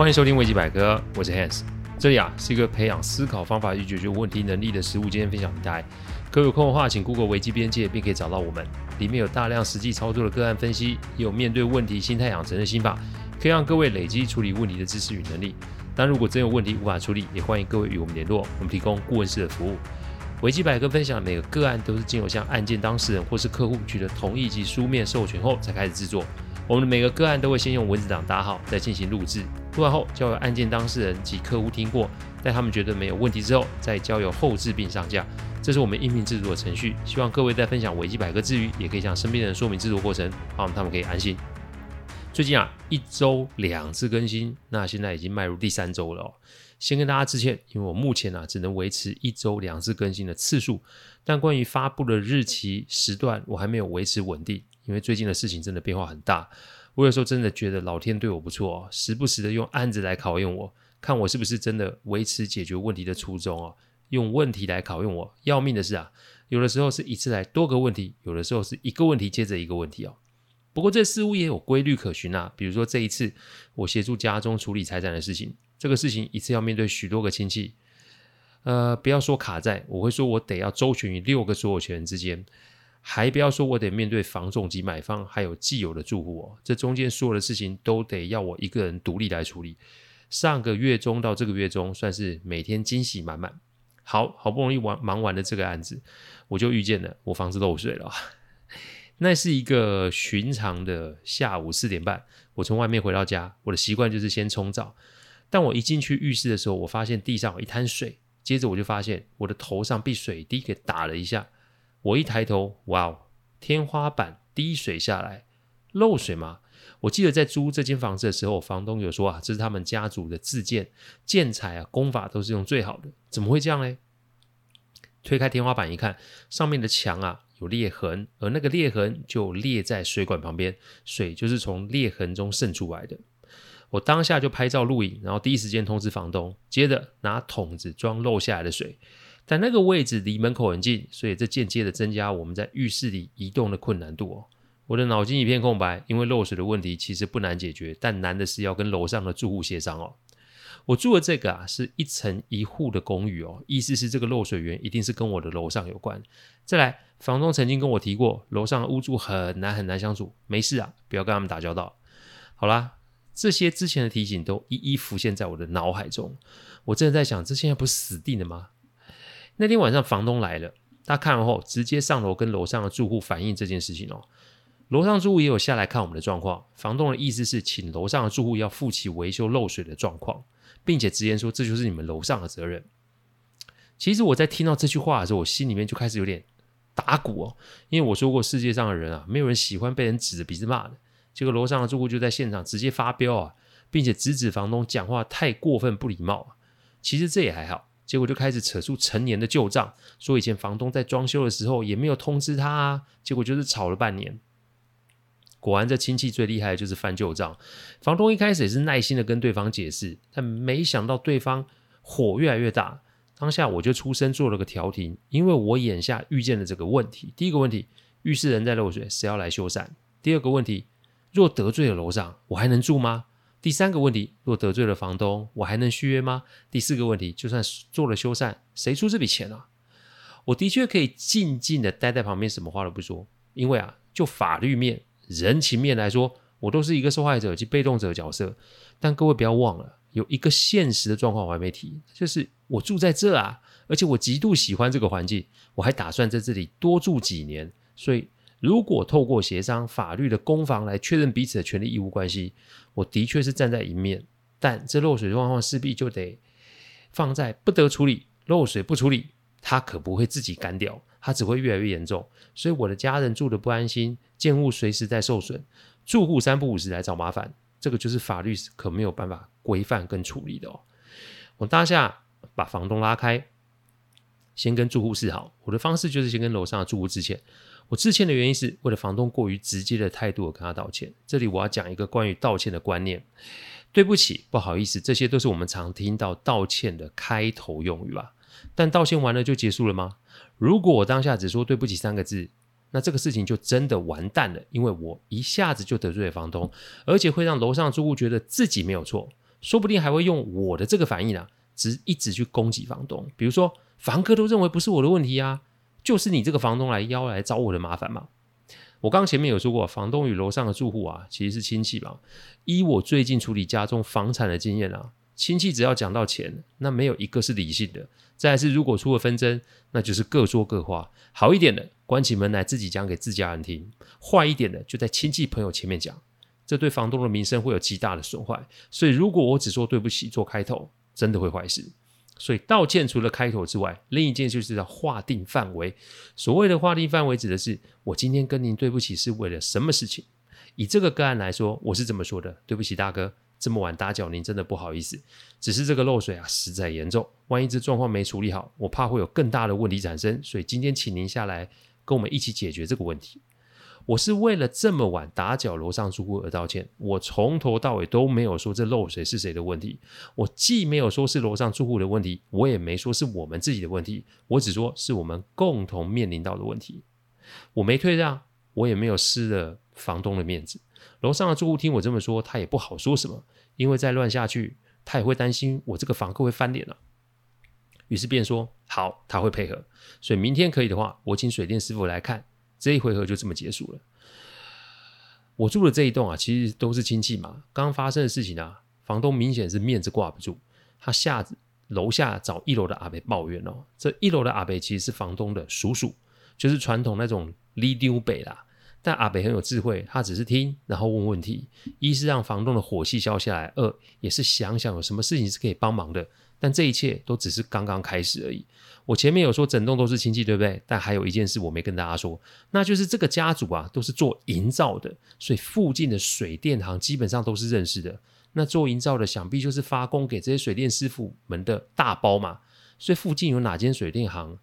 欢迎收听维基百科，我是 Hans。这里啊是一个培养思考方法与解决问题能力的实务经验分享平台。各位有空的话，请 Google 维基边界，并可以找到我们。里面有大量实际操作的个案分析，也有面对问题心态养成的心法，可以让各位累积处理问题的知识与能力。但如果真有问题无法处理，也欢迎各位与我们联络，我们提供顾问式的服务。维基百科分享每个个案都是经由向案件当事人或是客户取得同意及书面授权后才开始制作。我们的每个个案都会先用文字档打好，再进行录制。录完后交由案件当事人及客户听过，待他们觉得没有问题之后，再交由后制并上架。这是我们音频制作的程序。希望各位在分享维基百科之余，也可以向身边的人说明制作过程，让他们可以安心。最近啊，一周两次更新，那现在已经迈入第三周了哦。先跟大家致歉，因为我目前啊只能维持一周两次更新的次数，但关于发布的日期时段，我还没有维持稳定，因为最近的事情真的变化很大。我有时候真的觉得老天对我不错哦，时不时的用案子来考验我，看我是不是真的维持解决问题的初衷哦。用问题来考验我，要命的是啊，有的时候是一次来多个问题，有的时候是一个问题接着一个问题哦。不过这似乎也有规律可循啊。比如说这一次我协助家中处理财产的事情，这个事情一次要面对许多个亲戚，呃，不要说卡债，我会说我得要周旋于六个所有权人之间。还不要说，我得面对房仲及买方，还有既有的住户哦。这中间所有的事情都得要我一个人独立来处理。上个月中到这个月中，算是每天惊喜满满。好好不容易完忙完了这个案子，我就遇见了我房子漏水了。那是一个寻常的下午四点半，我从外面回到家，我的习惯就是先冲澡。但我一进去浴室的时候，我发现地上有一滩水，接着我就发现我的头上被水滴给打了一下。我一抬头，哇哦！天花板滴水下来，漏水吗？我记得在租这间房子的时候，房东有说啊，这是他们家族的自建建材啊，工法都是用最好的，怎么会这样呢？推开天花板一看，上面的墙啊有裂痕，而那个裂痕就裂在水管旁边，水就是从裂痕中渗出来的。我当下就拍照录影，然后第一时间通知房东，接着拿桶子装漏下来的水。但那个位置离门口很近，所以这间接的增加我们在浴室里移动的困难度哦。我的脑筋一片空白，因为漏水的问题其实不难解决，但难的是要跟楼上的住户协商哦。我住的这个啊是一层一户的公寓哦，意思是这个漏水源一定是跟我的楼上有关。再来，房东曾经跟我提过，楼上的屋主很难很难相处，没事啊，不要跟他们打交道。好啦，这些之前的提醒都一一浮现在我的脑海中。我真的在想，这现在不是死定了吗？那天晚上，房东来了，他看完后直接上楼跟楼上的住户反映这件事情哦。楼上住户也有下来看我们的状况，房东的意思是请楼上的住户要负起维修漏水的状况，并且直言说这就是你们楼上的责任。其实我在听到这句话的时候，我心里面就开始有点打鼓哦，因为我说过世界上的人啊，没有人喜欢被人指着鼻子骂的。结果楼上的住户就在现场直接发飙啊，并且直指房东讲话太过分不礼貌啊。其实这也还好。结果就开始扯出陈年的旧账，说以前房东在装修的时候也没有通知他啊。结果就是吵了半年。果然，这亲戚最厉害的就是翻旧账。房东一开始也是耐心的跟对方解释，但没想到对方火越来越大。当下我就出声做了个调停，因为我眼下遇见了这个问题。第一个问题，浴室人在漏水，谁要来修缮？第二个问题，若得罪了楼上，我还能住吗？第三个问题，若得罪了房东，我还能续约吗？第四个问题，就算做了修缮，谁出这笔钱啊？我的确可以静静的待在旁边，什么话都不说，因为啊，就法律面、人情面来说，我都是一个受害者及被动者的角色。但各位不要忘了，有一个现实的状况我还没提，就是我住在这啊，而且我极度喜欢这个环境，我还打算在这里多住几年，所以。如果透过协商法律的攻防来确认彼此的权利义务关系，我的确是站在一面，但这漏水状况势必就得放在不得处理，漏水不处理，它可不会自己干掉，它只会越来越严重。所以我的家人住得不安心，建物随时在受损，住户三不五时来找麻烦，这个就是法律可没有办法规范跟处理的哦。我当下把房东拉开，先跟住户示好，我的方式就是先跟楼上的住户致歉。我致歉的原因是为了房东过于直接的态度，我跟他道歉。这里我要讲一个关于道歉的观念：对不起，不好意思，这些都是我们常听到道歉的开头用语吧？但道歉完了就结束了吗？如果我当下只说对不起三个字，那这个事情就真的完蛋了，因为我一下子就得罪了房东，而且会让楼上住户觉得自己没有错。说不定还会用我的这个反应啊，只一直去攻击房东。比如说，房客都认为不是我的问题啊，就是你这个房东来邀来找我的麻烦嘛。我刚前面有说过，房东与楼上的住户啊，其实是亲戚嘛。依我最近处理家中房产的经验啊，亲戚只要讲到钱，那没有一个是理性的。再是，如果出了纷争，那就是各说各话。好一点的，关起门来自己讲给自家人听；坏一点的，就在亲戚朋友前面讲。这对房东的名声会有极大的损坏。所以，如果我只说对不起做开头，真的会坏事。所以道歉除了开头之外，另一件就是要划定范围。所谓的划定范围，指的是我今天跟您对不起是为了什么事情。以这个个案来说，我是这么说的：对不起，大哥，这么晚打搅您，真的不好意思。只是这个漏水啊，实在严重，万一这状况没处理好，我怕会有更大的问题产生。所以今天请您下来跟我们一起解决这个问题。我是为了这么晚打搅楼上住户而道歉，我从头到尾都没有说这漏水是谁的问题，我既没有说是楼上住户的问题，我也没说是我们自己的问题，我只说是我们共同面临到的问题。我没退让，我也没有失了房东的面子。楼上的住户听我这么说，他也不好说什么，因为再乱下去，他也会担心我这个房客会翻脸了。于是便说好，他会配合，所以明天可以的话，我请水电师傅来看。这一回合就这么结束了。我住的这一栋啊，其实都是亲戚嘛。刚发生的事情啊，房东明显是面子挂不住，他下楼下找一楼的阿伯抱怨哦。这一楼的阿伯其实是房东的叔叔，就是传统那种里长伯啦。但阿北很有智慧，他只是听，然后问问题，一是让房东的火气消下来，二也是想想有什么事情是可以帮忙的。但这一切都只是刚刚开始而已。我前面有说整栋都是亲戚，对不对？但还有一件事我没跟大家说，那就是这个家族啊都是做营造的，所以附近的水电行基本上都是认识的。那做营造的想必就是发工给这些水电师傅们的大包嘛。所以附近有哪间水电行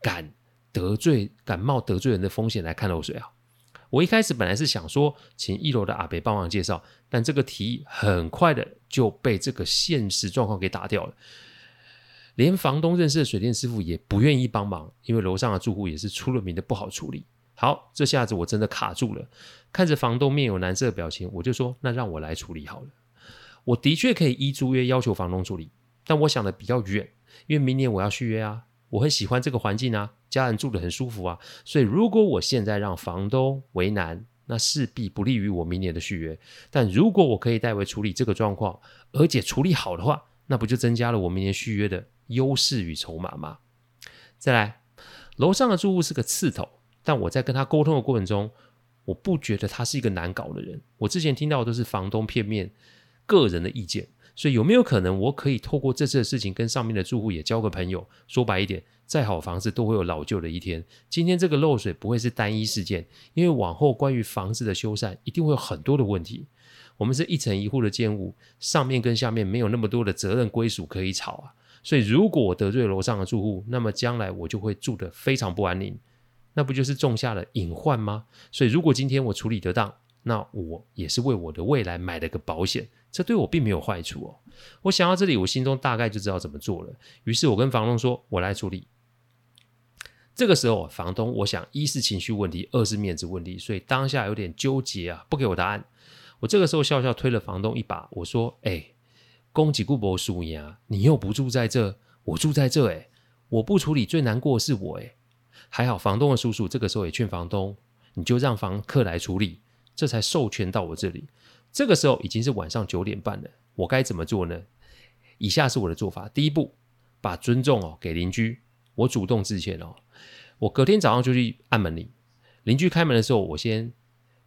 敢得罪、敢冒得罪人的风险来看漏水啊？我一开始本来是想说请一楼的阿伯帮忙介绍，但这个提议很快的就被这个现实状况给打掉了。连房东认识的水电师傅也不愿意帮忙，因为楼上的住户也是出了名的不好处理。好，这下子我真的卡住了，看着房东面有难色的表情，我就说：“那让我来处理好了。”我的确可以依租约要求房东处理，但我想的比较远，因为明年我要续约啊，我很喜欢这个环境啊，家人住得很舒服啊，所以如果我现在让房东为难，那势必不利于我明年的续约。但如果我可以代为处理这个状况，而且处理好的话，那不就增加了我明年续约的优势与筹码吗？再来，楼上的住户是个刺头，但我在跟他沟通的过程中，我不觉得他是一个难搞的人。我之前听到的都是房东片面个人的意见，所以有没有可能我可以透过这次的事情跟上面的住户也交个朋友？说白一点，再好房子都会有老旧的一天。今天这个漏水不会是单一事件，因为往后关于房子的修缮一定会有很多的问题。我们是一层一户的建物，上面跟下面没有那么多的责任归属可以吵啊。所以，如果我得罪楼上的住户，那么将来我就会住得非常不安宁，那不就是种下了隐患吗？所以，如果今天我处理得当，那我也是为我的未来买了个保险，这对我并没有坏处哦。我想到这里，我心中大概就知道怎么做了。于是我跟房东说：“我来处理。”这个时候，房东我想一是情绪问题，二是面子问题，所以当下有点纠结啊，不给我答案。我这个时候笑笑推了房东一把，我说：“哎。”公几顾博输赢啊！你又不住在这，我住在这，哎，我不处理最难过的是我，哎，还好房东的叔叔这个时候也劝房东，你就让房客来处理，这才授权到我这里。这个时候已经是晚上九点半了，我该怎么做呢？以下是我的做法：第一步，把尊重哦给邻居，我主动致歉哦，我隔天早上就去按门铃，邻居开门的时候，我先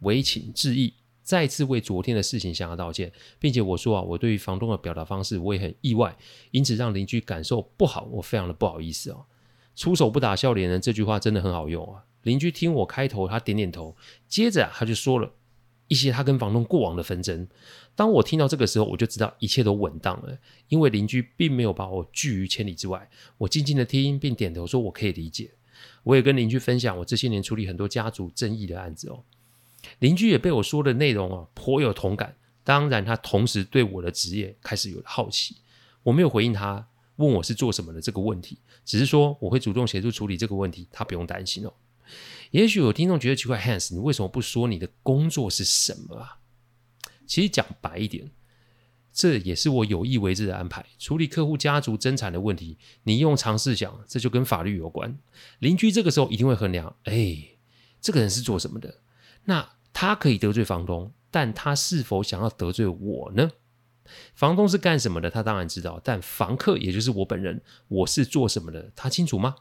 委请致意。再次为昨天的事情向他道歉，并且我说啊，我对于房东的表达方式我也很意外，因此让邻居感受不好，我非常的不好意思哦。出手不打笑脸人这句话真的很好用啊。邻居听我开头，他点点头，接着他就说了一些他跟房东过往的纷争。当我听到这个时候，我就知道一切都稳当了，因为邻居并没有把我拒于千里之外。我静静的听并点头说，我可以理解。我也跟邻居分享我这些年处理很多家族争议的案子哦。邻居也被我说的内容啊颇有同感，当然他同时对我的职业开始有了好奇。我没有回应他问我是做什么的这个问题，只是说我会主动协助处理这个问题，他不用担心哦。也许有听众觉得奇怪，Hans，你为什么不说你的工作是什么啊？其实讲白一点，这也是我有意为之的安排。处理客户家族争产的问题，你用常识想，这就跟法律有关。邻居这个时候一定会衡量：哎，这个人是做什么的？那他可以得罪房东，但他是否想要得罪我呢？房东是干什么的？他当然知道，但房客也就是我本人，我是做什么的？他清楚吗？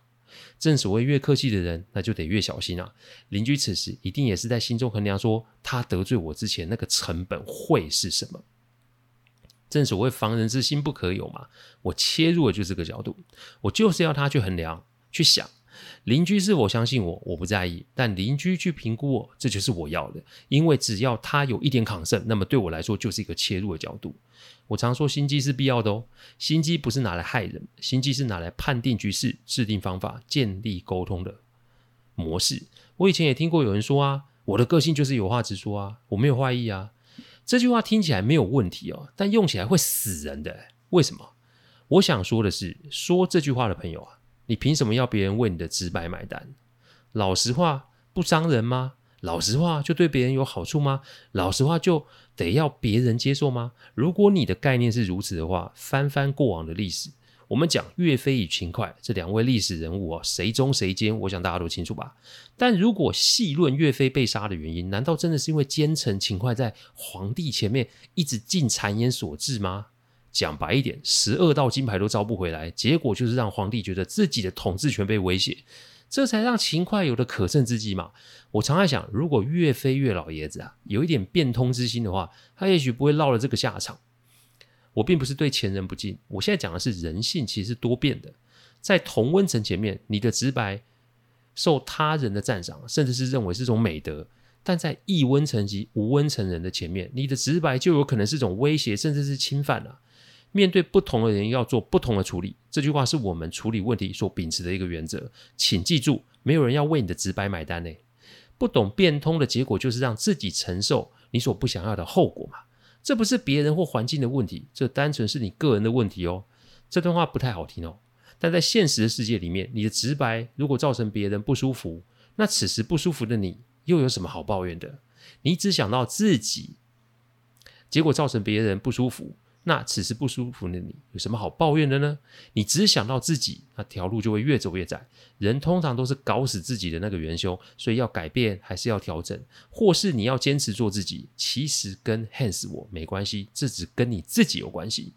正所谓越客气的人，那就得越小心啊。邻居此时一定也是在心中衡量说，他得罪我之前那个成本会是什么？正所谓防人之心不可有嘛。我切入的就是这个角度，我就是要他去衡量、去想。邻居是否相信我，我不在意，但邻居去评估我，这就是我要的。因为只要他有一点抗胜，那么对我来说就是一个切入的角度。我常说心机是必要的哦，心机不是拿来害人，心机是拿来判定局势、制定方法、建立沟通的模式。我以前也听过有人说啊，我的个性就是有话直说啊，我没有坏意啊。这句话听起来没有问题哦，但用起来会死人的。为什么？我想说的是，说这句话的朋友啊，你凭什么要别人为你的直白买单？老实话不伤人吗？老实话就对别人有好处吗？老实话就得要别人接受吗？如果你的概念是如此的话，翻翻过往的历史，我们讲岳飞与秦桧这两位历史人物啊，谁忠谁奸，我想大家都清楚吧？但如果细论岳飞被杀的原因，难道真的是因为奸臣秦桧在皇帝前面一直进谗言所致吗？讲白一点，十二道金牌都招不回来，结果就是让皇帝觉得自己的统治权被威胁。这才让秦桧有了可乘之机嘛。我常在想，如果岳飞岳老爷子啊有一点变通之心的话，他也许不会落了这个下场。我并不是对前人不敬，我现在讲的是人性其实是多变的。在同温层前面，你的直白受他人的赞赏，甚至是认为是种美德；但在异温层及无温层人的前面，你的直白就有可能是种威胁，甚至是侵犯了。面对不同的人，要做不同的处理。这句话是我们处理问题所秉持的一个原则。请记住，没有人要为你的直白买单呢。不懂变通的结果，就是让自己承受你所不想要的后果嘛。这不是别人或环境的问题，这单纯是你个人的问题哦。这段话不太好听哦，但在现实的世界里面，你的直白如果造成别人不舒服，那此时不舒服的你又有什么好抱怨的？你只想到自己，结果造成别人不舒服。那此时不舒服的你有什么好抱怨的呢？你只想到自己，那条路就会越走越窄。人通常都是搞死自己的那个元凶，所以要改变还是要调整，或是你要坚持做自己，其实跟 Hans 我没关系，这只跟你自己有关系。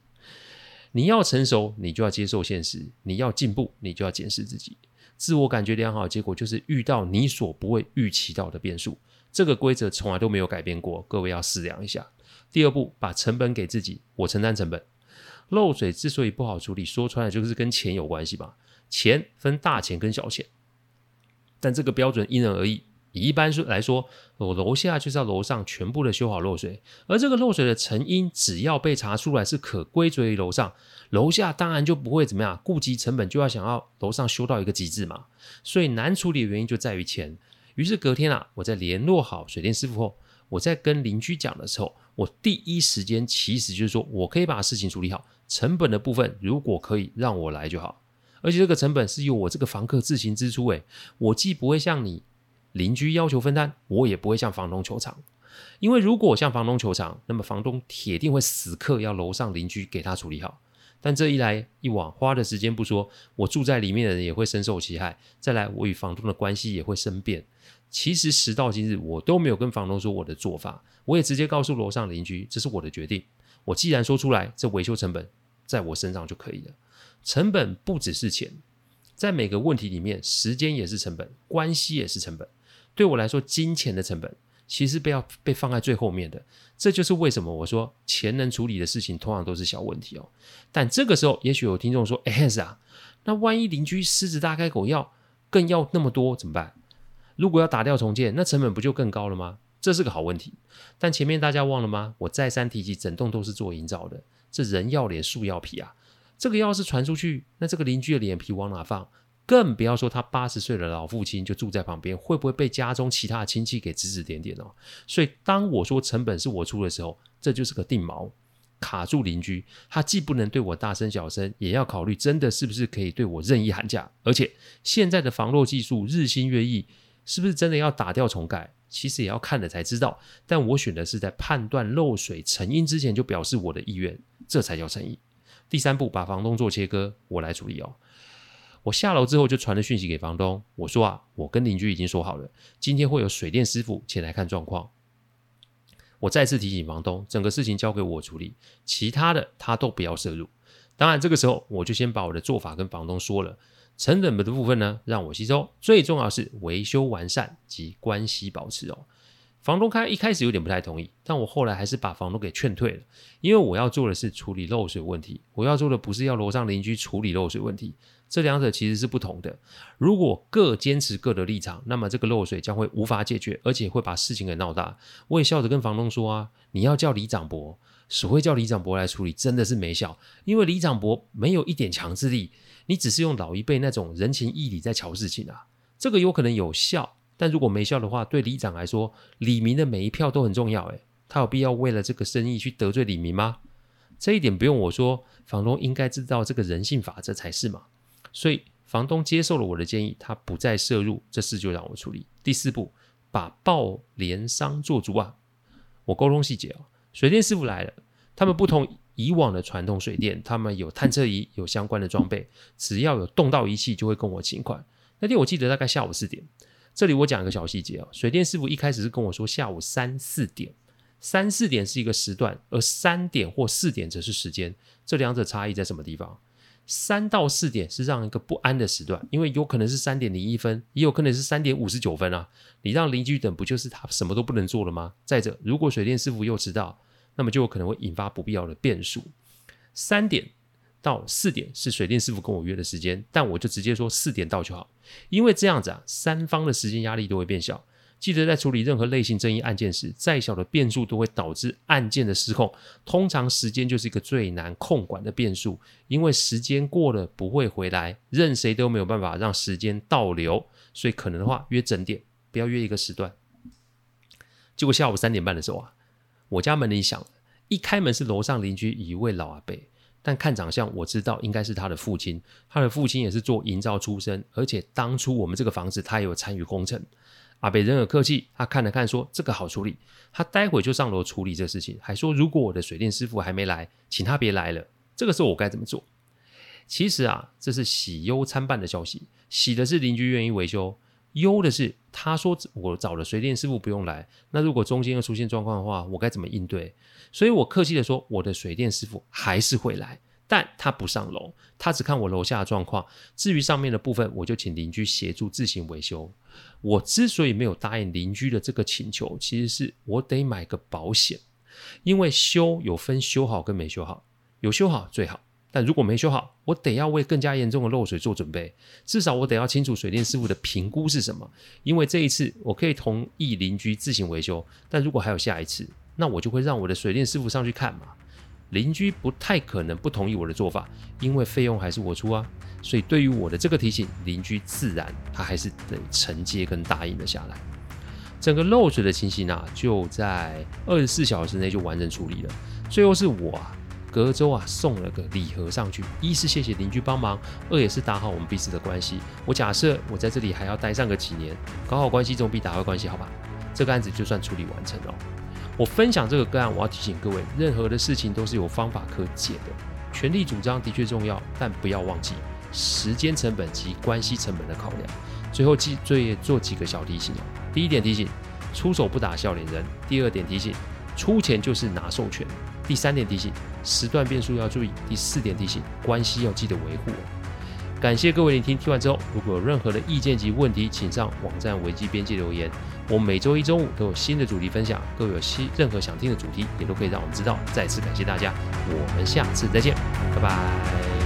你要成熟，你就要接受现实；你要进步，你就要检视自己。自我感觉良好结果就是遇到你所不会预期到的变数。这个规则从来都没有改变过，各位要思量一下。第二步，把成本给自己，我承担成本。漏水之所以不好处理，说穿了就是跟钱有关系吧。钱分大钱跟小钱，但这个标准因人而异。一般说来说，我楼下就是要楼上全部的修好漏水，而这个漏水的成因，只要被查出来是可归罪于楼上，楼下当然就不会怎么样，顾及成本就要想要楼上修到一个极致嘛。所以难处理的原因就在于钱。于是隔天啊，我在联络好水电师傅后，我在跟邻居讲的时候，我第一时间其实就是说我可以把事情处理好，成本的部分如果可以让我来就好，而且这个成本是由我这个房客自行支出，诶，我既不会向你邻居要求分担，我也不会向房东求偿，因为如果向房东求偿，那么房东铁定会死磕要楼上邻居给他处理好，但这一来一往花的时间不说，我住在里面的人也会深受其害，再来我与房东的关系也会生变。其实时到今日，我都没有跟房东说我的做法，我也直接告诉楼上邻居，这是我的决定。我既然说出来，这维修成本在我身上就可以了。成本不只是钱，在每个问题里面，时间也是成本，关系也是成本。对我来说，金钱的成本其实被要被放在最后面的。这就是为什么我说钱能处理的事情，通常都是小问题哦。但这个时候，也许有听众说：“哎，呀，那万一邻居狮子大开口要更要那么多怎么办？”如果要打掉重建，那成本不就更高了吗？这是个好问题。但前面大家忘了吗？我再三提及，整栋都是做营造的，这人要脸，树要皮啊。这个要是传出去，那这个邻居的脸皮往哪放？更不要说他八十岁的老父亲就住在旁边，会不会被家中其他亲戚给指指点点哦？所以当我说成本是我出的时候，这就是个定锚，卡住邻居。他既不能对我大声小声，也要考虑真的是不是可以对我任意喊价。而且现在的防漏技术日新月异。是不是真的要打掉重盖？其实也要看了才知道。但我选的是在判断漏水成因之前就表示我的意愿，这才叫诚意。第三步，把房东做切割，我来处理哦。我下楼之后就传了讯息给房东，我说啊，我跟邻居已经说好了，今天会有水电师傅前来看状况。我再次提醒房东，整个事情交给我处理，其他的他都不要涉入。当然，这个时候我就先把我的做法跟房东说了，成本的部分呢，让我吸收，最重要是维修完善及关系保持哦。房东开一开始有点不太同意，但我后来还是把房东给劝退了，因为我要做的是处理漏水问题，我要做的不是要楼上邻居处理漏水问题，这两者其实是不同的。如果各坚持各的立场，那么这个漏水将会无法解决，而且会把事情给闹大。我也笑着跟房东说啊，你要叫李长伯，所谓叫李长伯来处理，真的是没效，因为李长伯没有一点强制力，你只是用老一辈那种人情义理在瞧事情啊，这个有可能有效。但如果没效的话，对李长来说，李明的每一票都很重要。诶，他有必要为了这个生意去得罪李明吗？这一点不用我说，房东应该知道这个人性法则才是嘛。所以房东接受了我的建议，他不再涉入，这事就让我处理。第四步，把报联商做足啊。我沟通细节啊，水电师傅来了，他们不同以往的传统水电，他们有探测仪，有相关的装备，只要有动到仪器，就会跟我请款。那天我记得大概下午四点。这里我讲一个小细节啊，水电师傅一开始是跟我说下午三四点，三四点是一个时段，而三点或四点则是时间，这两者差异在什么地方？三到四点是让一个不安的时段，因为有可能是三点零一分，也有可能是三点五十九分啊，你让邻居等，不就是他什么都不能做了吗？再者，如果水电师傅又迟到，那么就有可能会引发不必要的变数。三点。到四点是水电师傅跟我约的时间，但我就直接说四点到就好，因为这样子啊，三方的时间压力都会变小。记得在处理任何类型争议案件时，再小的变数都会导致案件的失控。通常时间就是一个最难控管的变数，因为时间过了不会回来，任谁都没有办法让时间倒流。所以可能的话约整点，不要约一个时段。结果下午三点半的时候啊，我家门铃响了，一开门是楼上邻居一位老阿伯。但看长相，我知道应该是他的父亲。他的父亲也是做营造出身，而且当初我们这个房子他也有参与工程。阿伯仍很客气，他看了看说：“这个好处理。”他待会就上楼处理这事情，还说：“如果我的水电师傅还没来，请他别来了。”这个时候我该怎么做？其实啊，这是喜忧参半的消息。喜的是邻居愿意维修，忧的是他说我找了水电师傅不用来。那如果中间又出现状况的话，我该怎么应对？所以我客气的说，我的水电师傅还是会来，但他不上楼，他只看我楼下的状况。至于上面的部分，我就请邻居协助自行维修。我之所以没有答应邻居的这个请求，其实是我得买个保险，因为修有分修好跟没修好，有修好最好，但如果没修好，我得要为更加严重的漏水做准备。至少我得要清楚水电师傅的评估是什么，因为这一次我可以同意邻居自行维修，但如果还有下一次。那我就会让我的水电师傅上去看嘛，邻居不太可能不同意我的做法，因为费用还是我出啊，所以对于我的这个提醒，邻居自然他还是得承接跟答应了下来。整个漏水的情形啊，就在二十四小时内就完成处理了。最后是我啊，隔周啊送了个礼盒上去，一是谢谢邻居帮忙，二也是打好我们彼此的关系。我假设我在这里还要待上个几年，搞好关系总比打坏关系好吧？这个案子就算处理完成了。我分享这个个案，我要提醒各位，任何的事情都是有方法可解的。权力主张的确重要，但不要忘记时间成本及关系成本的考量。最后记最做几个小提醒哦。第一点提醒，出手不打笑脸人；第二点提醒，出钱就是拿授权；第三点提醒，时段变数要注意；第四点提醒，关系要记得维护。感谢各位聆听，听完之后，如果有任何的意见及问题，请上网站维基编辑留言。我每周一、周五都有新的主题分享，各位有新任何想听的主题，也都可以让我们知道。再次感谢大家，我们下次再见，拜拜。